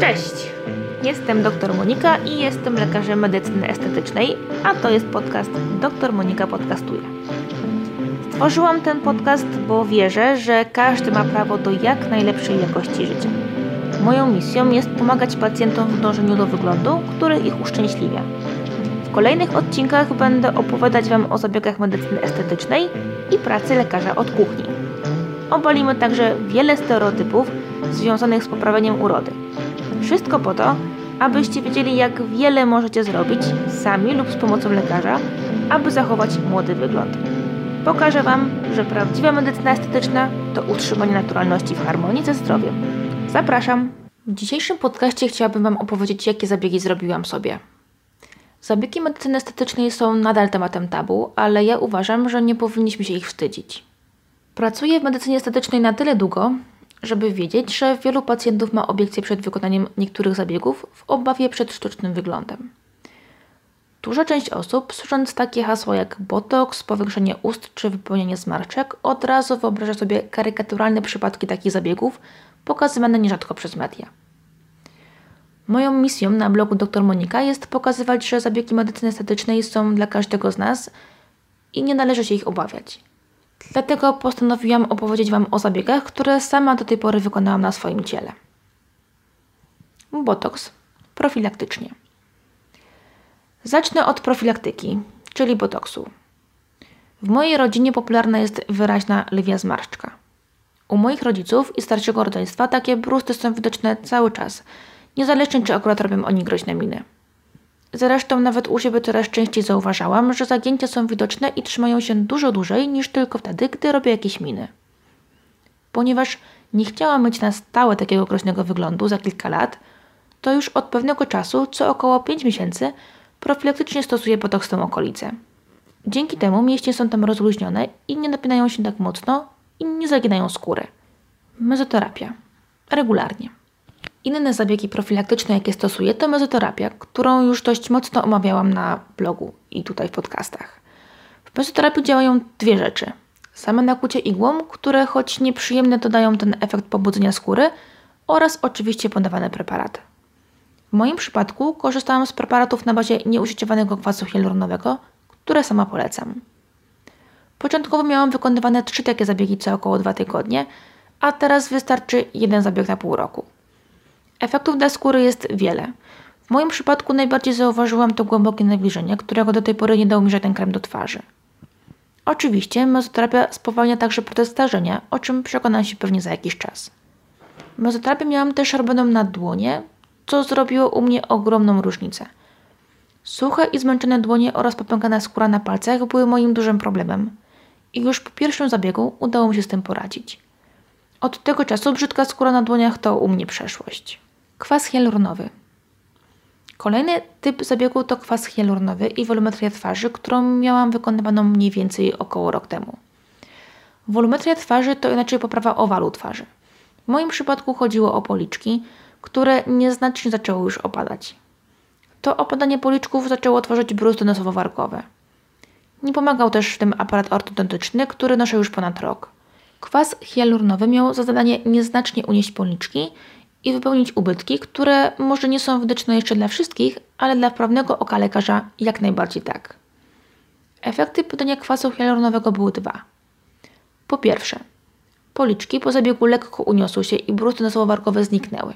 Cześć! Jestem dr Monika i jestem lekarzem medycyny estetycznej, a to jest podcast Dr Monika Podcastuje. Stworzyłam ten podcast, bo wierzę, że każdy ma prawo do jak najlepszej jakości życia. Moją misją jest pomagać pacjentom w dążeniu do wyglądu, który ich uszczęśliwia. W kolejnych odcinkach będę opowiadać Wam o zabiegach medycyny estetycznej i pracy lekarza od kuchni. Obalimy także wiele stereotypów związanych z poprawieniem urody. Wszystko po to, abyście wiedzieli, jak wiele możecie zrobić sami lub z pomocą lekarza, aby zachować młody wygląd. Pokażę Wam, że prawdziwa medycyna estetyczna to utrzymanie naturalności w harmonii ze zdrowiem. Zapraszam! W dzisiejszym podcaście chciałabym Wam opowiedzieć, jakie zabiegi zrobiłam sobie. Zabiegi medycyny estetycznej są nadal tematem tabu, ale ja uważam, że nie powinniśmy się ich wstydzić. Pracuję w medycynie estetycznej na tyle długo, żeby wiedzieć, że wielu pacjentów ma obiekcje przed wykonaniem niektórych zabiegów w obawie przed sztucznym wyglądem. Duża część osób, słysząc takie hasła jak botoks, powiększenie ust czy wypełnienie zmarszczek, od razu wyobraża sobie karykaturalne przypadki takich zabiegów, pokazywane nierzadko przez media. Moją misją na blogu Dr Monika jest pokazywać, że zabiegi medycyny estetycznej są dla każdego z nas i nie należy się ich obawiać. Dlatego postanowiłam opowiedzieć Wam o zabiegach, które sama do tej pory wykonałam na swoim ciele. Botoks profilaktycznie. Zacznę od profilaktyki, czyli botoksu. W mojej rodzinie popularna jest wyraźna lwia zmarszczka. U moich rodziców i starszego rodzeństwa takie brusty są widoczne cały czas, niezależnie czy akurat robią oni groźne miny. Zresztą nawet u siebie coraz częściej zauważałam, że zagięcia są widoczne i trzymają się dużo dłużej niż tylko wtedy, gdy robię jakieś miny. Ponieważ nie chciałam mieć na stałe takiego groźnego wyglądu za kilka lat, to już od pewnego czasu, co około 5 miesięcy, profilaktycznie stosuję botoks w tą okolicę. Dzięki temu mięśnie są tam rozluźnione i nie napinają się tak mocno i nie zaginają skóry. Mezoterapia. Regularnie. Inne zabiegi profilaktyczne, jakie stosuję, to mezoterapia, którą już dość mocno omawiałam na blogu i tutaj w podcastach. W mezoterapii działają dwie rzeczy. Same nakłucie igłą, które choć nieprzyjemne dodają ten efekt pobudzenia skóry oraz oczywiście podawane preparaty. W moim przypadku korzystałam z preparatów na bazie nieużyciowanego kwasu hialuronowego, które sama polecam. Początkowo miałam wykonywane trzy takie zabiegi co około dwa tygodnie, a teraz wystarczy jeden zabieg na pół roku. Efektów dla skóry jest wiele. W moim przypadku najbardziej zauważyłam to głębokie nawilżenie, którego do tej pory nie dał mi żaden krem do twarzy. Oczywiście mezoterapia spowalnia także proces starzenia, o czym przekonam się pewnie za jakiś czas. Mezoterapię miałam też robioną na dłonie, co zrobiło u mnie ogromną różnicę. Suche i zmęczone dłonie oraz popękana skóra na palcach były moim dużym problemem i już po pierwszym zabiegu udało mi się z tym poradzić. Od tego czasu brzydka skóra na dłoniach to u mnie przeszłość. Kwas hialuronowy. Kolejny typ zabiegu to kwas hialuronowy i wolumetria twarzy, którą miałam wykonywaną mniej więcej około rok temu. Wolumetria twarzy to inaczej poprawa owalu twarzy. W moim przypadku chodziło o policzki, które nieznacznie zaczęły już opadać. To opadanie policzków zaczęło tworzyć bruzdy nosowo-warkowe. Nie pomagał też w tym aparat ortodontyczny, który noszę już ponad rok. Kwas hialuronowy miał za zadanie nieznacznie unieść policzki i wypełnić ubytki, które może nie są widoczne jeszcze dla wszystkich, ale dla prawnego oka lekarza jak najbardziej tak. Efekty podania kwasu hialuronowego były dwa. Po pierwsze, policzki po zabiegu lekko uniosły się i brusty nosowo-warkowe zniknęły.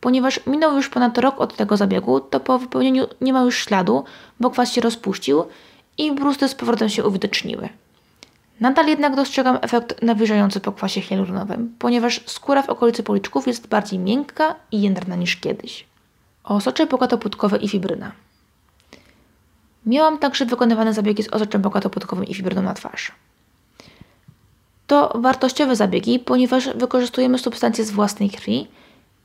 Ponieważ minął już ponad rok od tego zabiegu, to po wypełnieniu nie ma już śladu, bo kwas się rozpuścił i brusty z powrotem się uwidoczniły. Nadal jednak dostrzegam efekt nawilżający po kwasie hialuronowym, ponieważ skóra w okolicy policzków jest bardziej miękka i jędrna niż kiedyś. Osocze bogatopłótkowe i fibryna. Miałam także wykonywane zabiegi z osoczem bogatopłótkowym i fibryną na twarz. To wartościowe zabiegi, ponieważ wykorzystujemy substancje z własnej krwi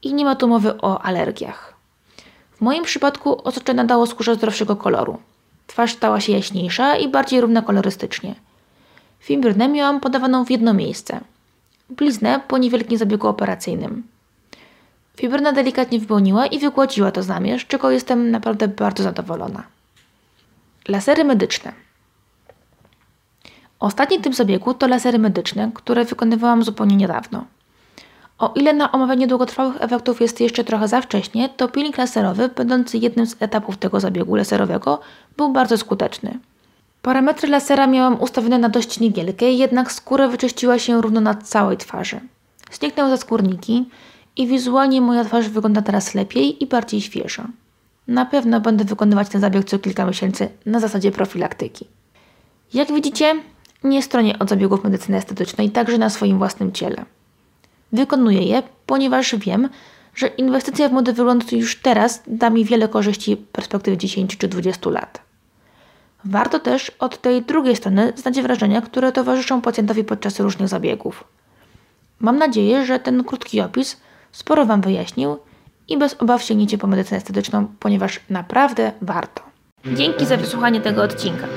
i nie ma tu mowy o alergiach. W moim przypadku osocze nadało skórze zdrowszego koloru. Twarz stała się jaśniejsza i bardziej równa kolorystycznie – Fibrynę miałam podawaną w jedno miejsce. Bliznę po niewielkim zabiegu operacyjnym. Fibryna delikatnie wypełniła i wygładziła to znamie, z czego jestem naprawdę bardzo zadowolona. Lasery medyczne. Ostatni typ zabiegu to lasery medyczne, które wykonywałam zupełnie niedawno. O ile na omawianie długotrwałych efektów jest jeszcze trochę za wcześnie, to peeling laserowy, będący jednym z etapów tego zabiegu laserowego, był bardzo skuteczny. Parametry lasera miałam ustawione na dość niewielkie, jednak skóra wyczyściła się równo na całej twarzy. Zniknęły zaskórniki i wizualnie moja twarz wygląda teraz lepiej i bardziej świeża. Na pewno będę wykonywać ten zabieg co kilka miesięcy na zasadzie profilaktyki. Jak widzicie, nie stronię od zabiegów medycyny estetycznej także na swoim własnym ciele. Wykonuję je, ponieważ wiem, że inwestycja w młody wygląd już teraz da mi wiele korzyści w perspektywie 10 czy 20 lat. Warto też od tej drugiej strony znać wrażenia, które towarzyszą pacjentowi podczas różnych zabiegów. Mam nadzieję, że ten krótki opis sporo Wam wyjaśnił i bez obaw sięgniecie po medycynę estetyczną, ponieważ naprawdę warto. Dzięki za wysłuchanie tego odcinka.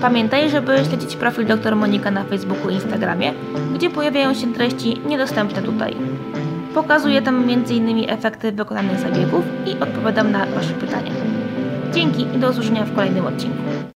Pamiętaj, żeby śledzić profil dr Monika na Facebooku i Instagramie, gdzie pojawiają się treści niedostępne tutaj. Pokazuję tam m.in. efekty wykonanych zabiegów i odpowiadam na Wasze pytania. Dzięki i do usłyszenia w kolejnym odcinku.